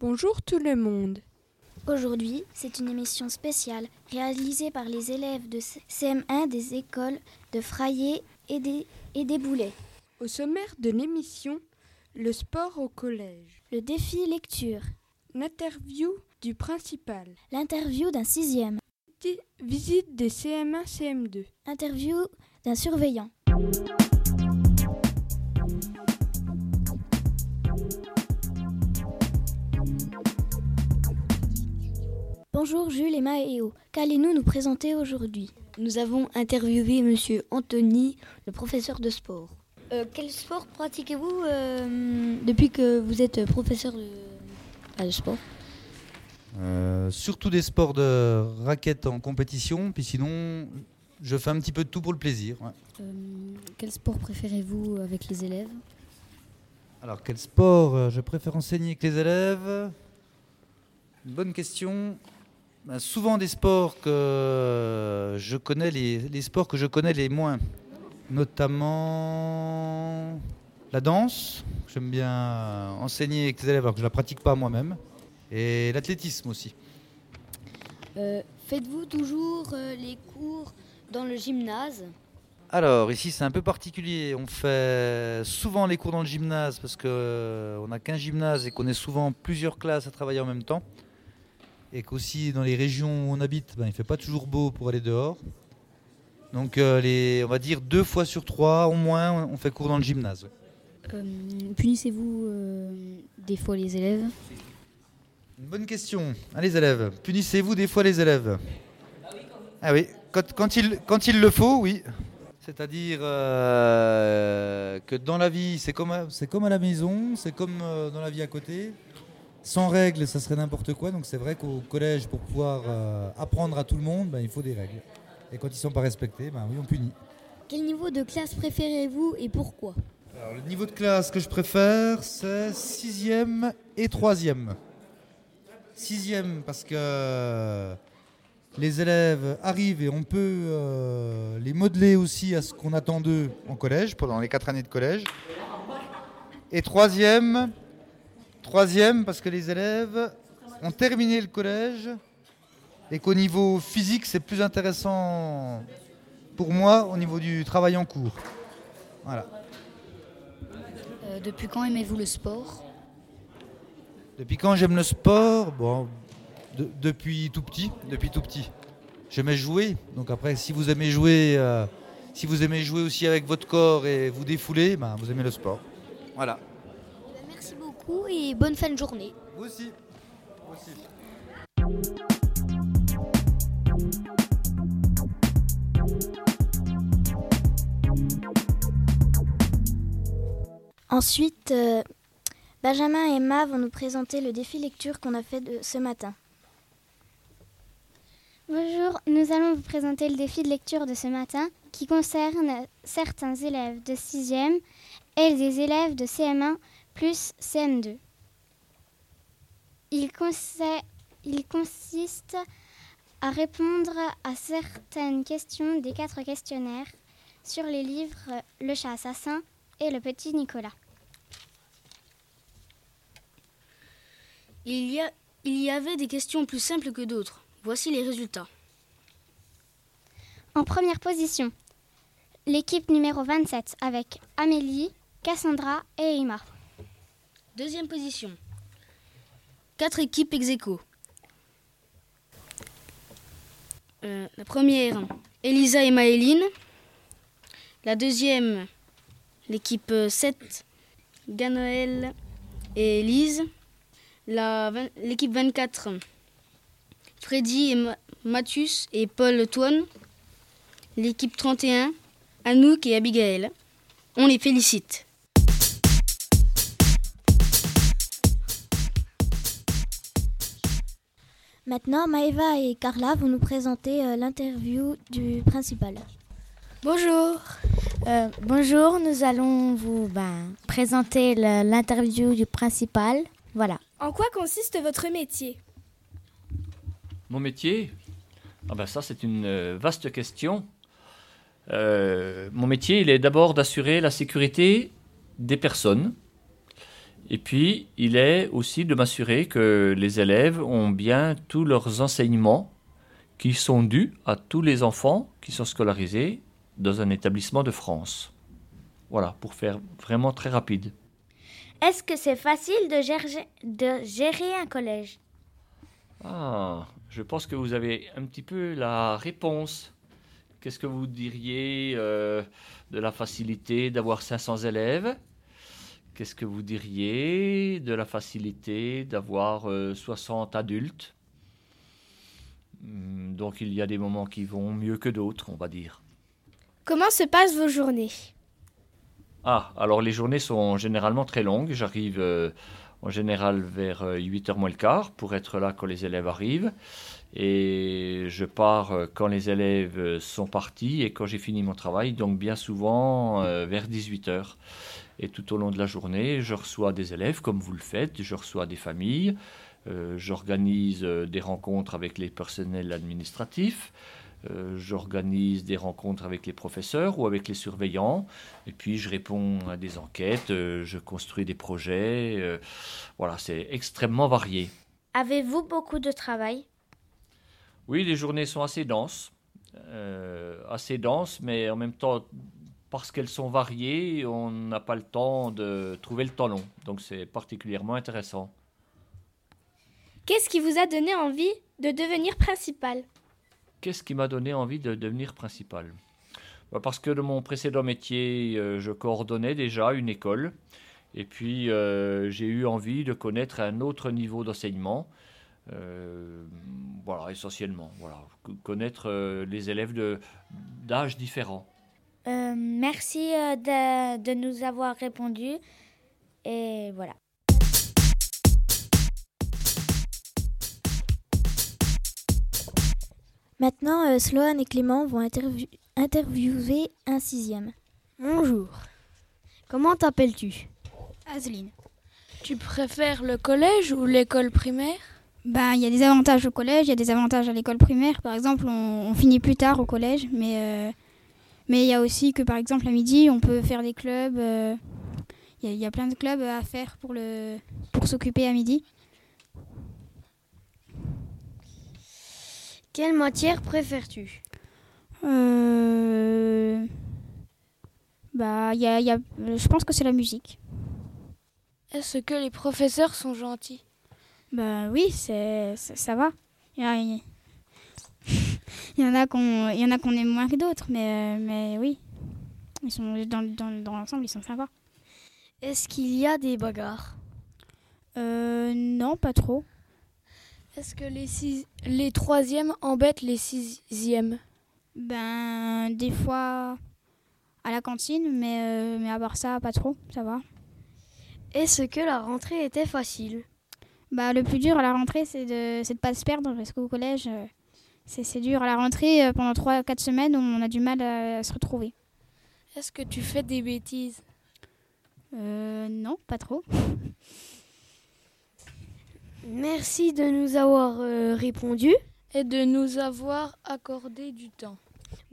Bonjour tout le monde. Aujourd'hui, c'est une émission spéciale réalisée par les élèves de CM1 des écoles de Fraillé et des, et des Boulets. Au sommaire de l'émission, le sport au collège, Le défi lecture, l'interview du principal, l'interview d'un sixième, visite des CM1, CM2, interview d'un surveillant. Bonjour Jules, Emma et Eo. Qu'allez-nous nous présenter aujourd'hui? Nous avons interviewé Monsieur Anthony, le professeur de sport. Euh, quel sport pratiquez-vous euh, depuis que vous êtes professeur de, sport Euh, surtout des sports de raquettes en compétition, puis sinon, je fais un petit peu de tout pour le plaisir. ouais. Euh, Quel sport préférez-vous avec les élèves? Alors, quel sport euh, je préfère enseigner avec les élèves? Bonne question. Ben, souvent des sports que je connais, les, les sports que je connais les moins. Notamment la danse. J'aime bien enseigner avec les élèves alors que je ne la pratique pas moi-même. Et l'athlétisme aussi. Euh, Faites-vous toujours euh, les cours dans le gymnase? Alors ici c'est un peu particulier. On fait souvent les cours dans le gymnase parce qu'on n'a qu'un gymnase et qu'on est souvent plusieurs classes à travailler en même temps. Et qu'aussi dans les régions où on habite, ben, il ne fait pas toujours beau pour aller dehors. Donc euh, les, on va dire deux fois sur trois au moins on fait cours dans le gymnase. Euh, Punissez-vous euh, des fois les élèves Une bonne question. Ah, les élèves. Punissez-vous des fois les élèves Ah oui, quand, quand il, quand il le faut, oui. C'est-à-dire euh, que dans la vie, c'est comme, à- c'est comme à la maison, c'est comme euh, dans la vie à côté. Sans règles, ça serait n'importe quoi. Donc c'est vrai qu'au collège, pour pouvoir euh, apprendre à tout le monde, ben, il faut des règles. Et quand ils ne sont pas respectés, ben, oui, on punit. Quel niveau de classe préférez-vous et pourquoi? Alors, le niveau de classe que je préfère, c'est sixième et troisième. Sixième parce que les élèves arrivent et on peut euh, les modeler aussi à ce qu'on attend d'eux en collège, pendant les quatre années de collège. Et troisième, troisième parce que les élèves ont terminé le collège et qu'au niveau physique, c'est plus intéressant pour moi au niveau du travail en cours. Voilà. Euh, Depuis quand aimez-vous le sport? Depuis quand j'aime le sport? Bon, de- depuis tout petit, depuis tout petit. J'aimais jouer. Donc après, si vous aimez jouer, euh, si vous aimez jouer aussi avec votre corps et vous défouler, ben, vous aimez le sport. Voilà. Merci beaucoup et bonne fin de journée. Vous aussi. Vous aussi. Ensuite, euh, Benjamin et Emma vont nous présenter le défi lecture qu'on a fait ce matin. Bonjour, nous allons vous présenter le défi de lecture de ce matin qui concerne certains élèves de 6e et des élèves de CM1 plus CM2. Il, conse- il consiste à répondre à certaines questions des quatre questionnaires sur les livres Le chat assassin et Le petit Nicolas. Il y, a, il y avait des questions plus simples que d'autres. Voici les résultats. En première position, l'équipe numéro 27 avec Amélie, Cassandra et Emma. Deuxième position. Quatre équipes ex aequo. Euh, la première, Elisa et Maëline. La deuxième, l'équipe 7, Ganoël et Elise. L'équipe 24, Freddy et Ma- Mathus et Paul Toine. L'équipe 31, Anouk et Abigail. On les félicite. Maintenant, Maëva et Carla vont nous présenter euh, l'interview du principal. Bonjour. Euh, bonjour, nous allons vous ben, présenter l'interview du principal. Voilà. En quoi consiste votre métier? Mon métier? Ah ben Ça, c'est une euh, vaste question. Euh, mon métier, il est d'abord d'assurer la sécurité des personnes. Et puis, il est aussi de m'assurer que les élèves ont bien tous leurs enseignements qui sont dus à tous les enfants qui sont scolarisés dans un établissement de France. Voilà, pour faire vraiment très rapide. Est-ce que c'est facile de gérer, de gérer un collège? Ah, je pense que vous avez un petit peu la réponse. Qu'est-ce que vous diriez euh, de la facilité d'avoir 500 élèves? Qu'est-ce que vous diriez de la facilité d'avoir 60 euh, adultes? Hmm, Donc il y a des moments qui vont mieux que d'autres, on va dire. Comment se passent vos journées? Ah, alors les journées sont généralement très longues. J'arrive euh, en général vers 8h euh, moins le quart pour être là quand les élèves arrivent. Et je pars euh, quand les élèves euh, sont partis et quand j'ai fini mon travail, donc bien souvent vers 18h. Et tout au long de la journée, je reçois des élèves comme vous le faites, je reçois des familles, j'organise des rencontres avec les personnels administratifs, euh, j'organise des rencontres avec les professeurs ou avec les surveillants, et puis je réponds à des enquêtes, euh, je construis des projets. Euh, voilà, c'est extrêmement varié. Avez-vous beaucoup de travail? Oui, les journées sont assez denses, assez denses, mais en même temps, parce qu'elles sont variées, on n'a pas le temps de trouver le temps long. Donc c'est particulièrement intéressant. Qu'est-ce qui vous a donné envie de devenir principal? Qu'est-ce qui m'a donné envie de devenir principal? Bah, Parce que de mon précédent métier, euh, je coordonnais déjà une école. Et puis, euh, j'ai eu envie de connaître un autre niveau d'enseignement. Euh, voilà, essentiellement. Voilà, connaître les élèves d'âge différents. merci de, de nous avoir répondu. Et voilà. Maintenant, euh, Sloan et Clément vont interviewer un sixième. Bonjour. Comment t'appelles-tu? Azeline. Tu préfères le collège ou l'école primaire? Ben, il y a des avantages au collège, il y a des avantages à l'école primaire. Par exemple, on, finit plus tard au collège, mais euh, mais il y a aussi que par exemple à midi, on peut faire des clubs. Euh, il y, y, a plein de clubs à faire pour le pour s'occuper à midi. Quelle matière préfères-tu? Euh... Bah, y a, y a... je pense que c'est la musique. Est-ce que les professeurs sont gentils? Bah oui, c'est, ça va. Il y, y, en a qu'on, y en a qu'on aime moins que d'autres, mais, mais oui, ils sont dans, dans, dans l'ensemble, ils sont sympas. Est-ce qu'il y a des bagarres? Euh, Non, pas trop. Est-ce que les, les troisièmes embêtent les sixièmes? Ben, des fois à la cantine, mais, euh, mais à part ça, pas trop, ça va. Est-ce que la rentrée était facile? Bah, Le plus dur à la rentrée, c'est de ne pas se perdre, parce qu'au collège, euh, c'est dur. À la rentrée, euh, pendant 3-4 semaines, on a du mal à, se retrouver. Est-ce que tu fais des bêtises? Euh, Non, pas trop. Merci de nous avoir euh, répondu et de nous avoir accordé du temps.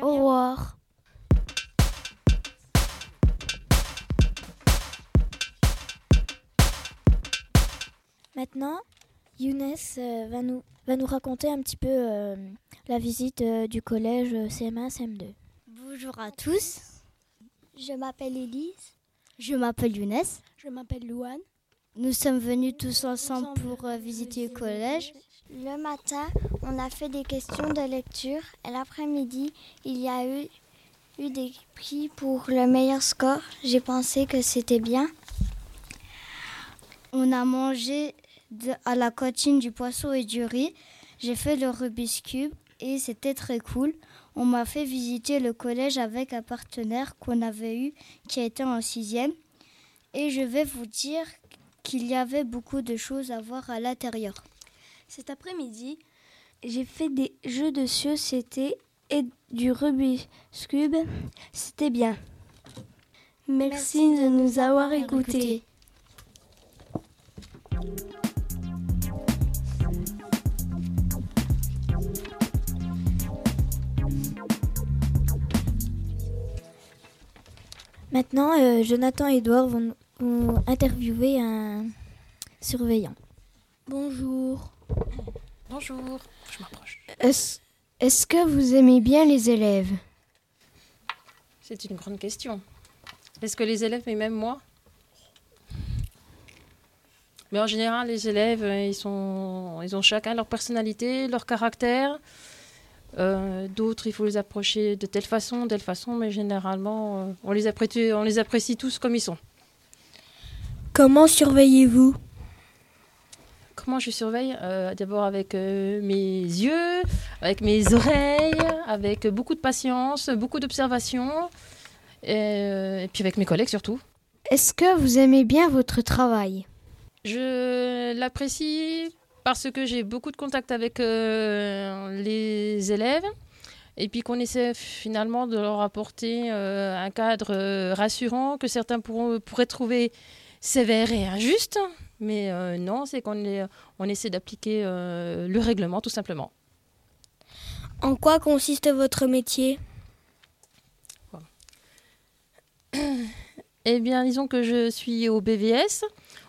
Au revoir. Maintenant, Younes euh, va, nous, va nous raconter un petit peu euh, la visite du collège CM1, CM2. Bonjour à tous. Je m'appelle Elise. Je m'appelle Younes. Je m'appelle Louane. Nous sommes venus tous ensemble pour euh, visiter le collège. Le matin, on a fait des questions de lecture et l'après-midi, il y a eu, eu des prix pour le meilleur score. J'ai pensé que c'était bien. On a mangé à la cantine du poisson et du riz. J'ai fait le Rubik's Cube et c'était très cool. On m'a fait visiter le collège avec un partenaire qu'on avait eu qui était en sixième. Et je vais vous dire qu'il y avait beaucoup de choses à voir à l'intérieur. Cet après-midi, j'ai fait des jeux de société et du Rubik's Cube, c'était bien. Merci, de nous avoir écoutés. Maintenant, euh, Jonathan et Edouard vont nous vont interviewer un surveillant. Bonjour. Bonjour. Je m'approche. Est-ce est que vous aimez bien les élèves? C'est une grande question. Est-ce que les élèves, et même moi? Mais en général, les élèves, euh, ils, sont, ils ont chacun leur personnalité, leur caractère. Euh, D'autres, il faut les approcher de telle façon, de telle façon, mais généralement, euh, on, les apprécie, on les apprécie tous comme ils sont. Comment surveillez-vous? Comment je surveille? Euh, D'abord avec euh, mes yeux, avec mes oreilles, avec beaucoup de patience, beaucoup d'observation, et, euh, et puis avec mes collègues surtout. Est-ce que vous aimez bien votre travail? Je l'apprécie parce que j'ai beaucoup de contact avec les élèves et puis qu'on essaie finalement de leur apporter euh, un cadre euh, rassurant que certains pourront, pourraient trouver sévère et injuste. Mais euh, non, c'est qu'on on essaie d'appliquer euh, le règlement tout simplement. En quoi consiste votre métier? Eh bien, disons que je suis au BVS,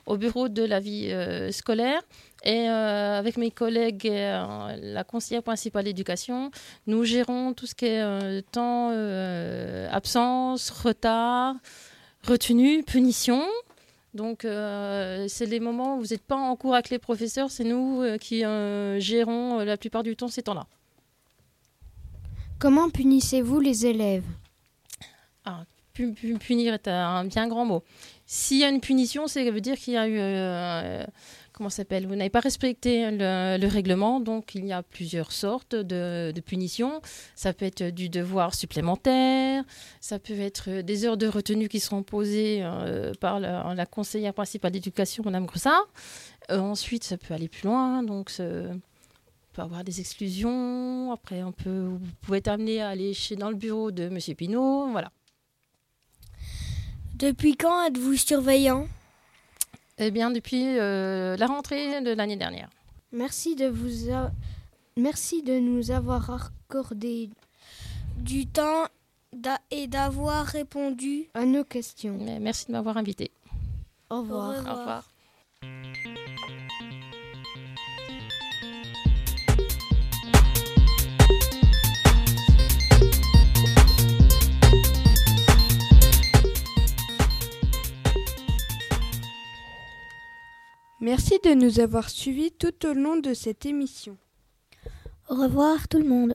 au bureau de la vie euh, scolaire, et euh, avec mes collègues, euh, la conseillère principale d'éducation, nous gérons tout ce qui est temps, absence, retard, retenue, punition. Donc, euh, c'est les moments où vous n'êtes pas en cours avec les professeurs, c'est nous euh, qui euh, gérons la plupart du temps ces temps-là. Comment punissez-vous les élèves? Ah, pu- pu- punir est un bien grand mot. S'il y a une punition, ça veut dire qu'il y a eu. S'appelle Vous n'avez pas respecté le, le règlement, donc il y a plusieurs sortes de, punitions. Ça peut être du devoir supplémentaire, ça peut être des heures de retenue qui seront posées euh, par la, conseillère principale d'éducation, Mme Gressard. Euh, ensuite, ça peut aller plus loin, donc on peut avoir des exclusions. Après, on peut, vous pouvez être amené à aller chez, dans le bureau de M. Pinault. Voilà. Depuis quand êtes-vous surveillant? Eh bien, depuis euh, la rentrée de l'année dernière. Merci de vous a- merci de nous avoir accordé du temps et d'avoir répondu à nos questions. Merci de m'avoir invité. Au revoir. Au revoir. Merci de nous avoir suivis tout au long de cette émission. Au revoir tout le monde.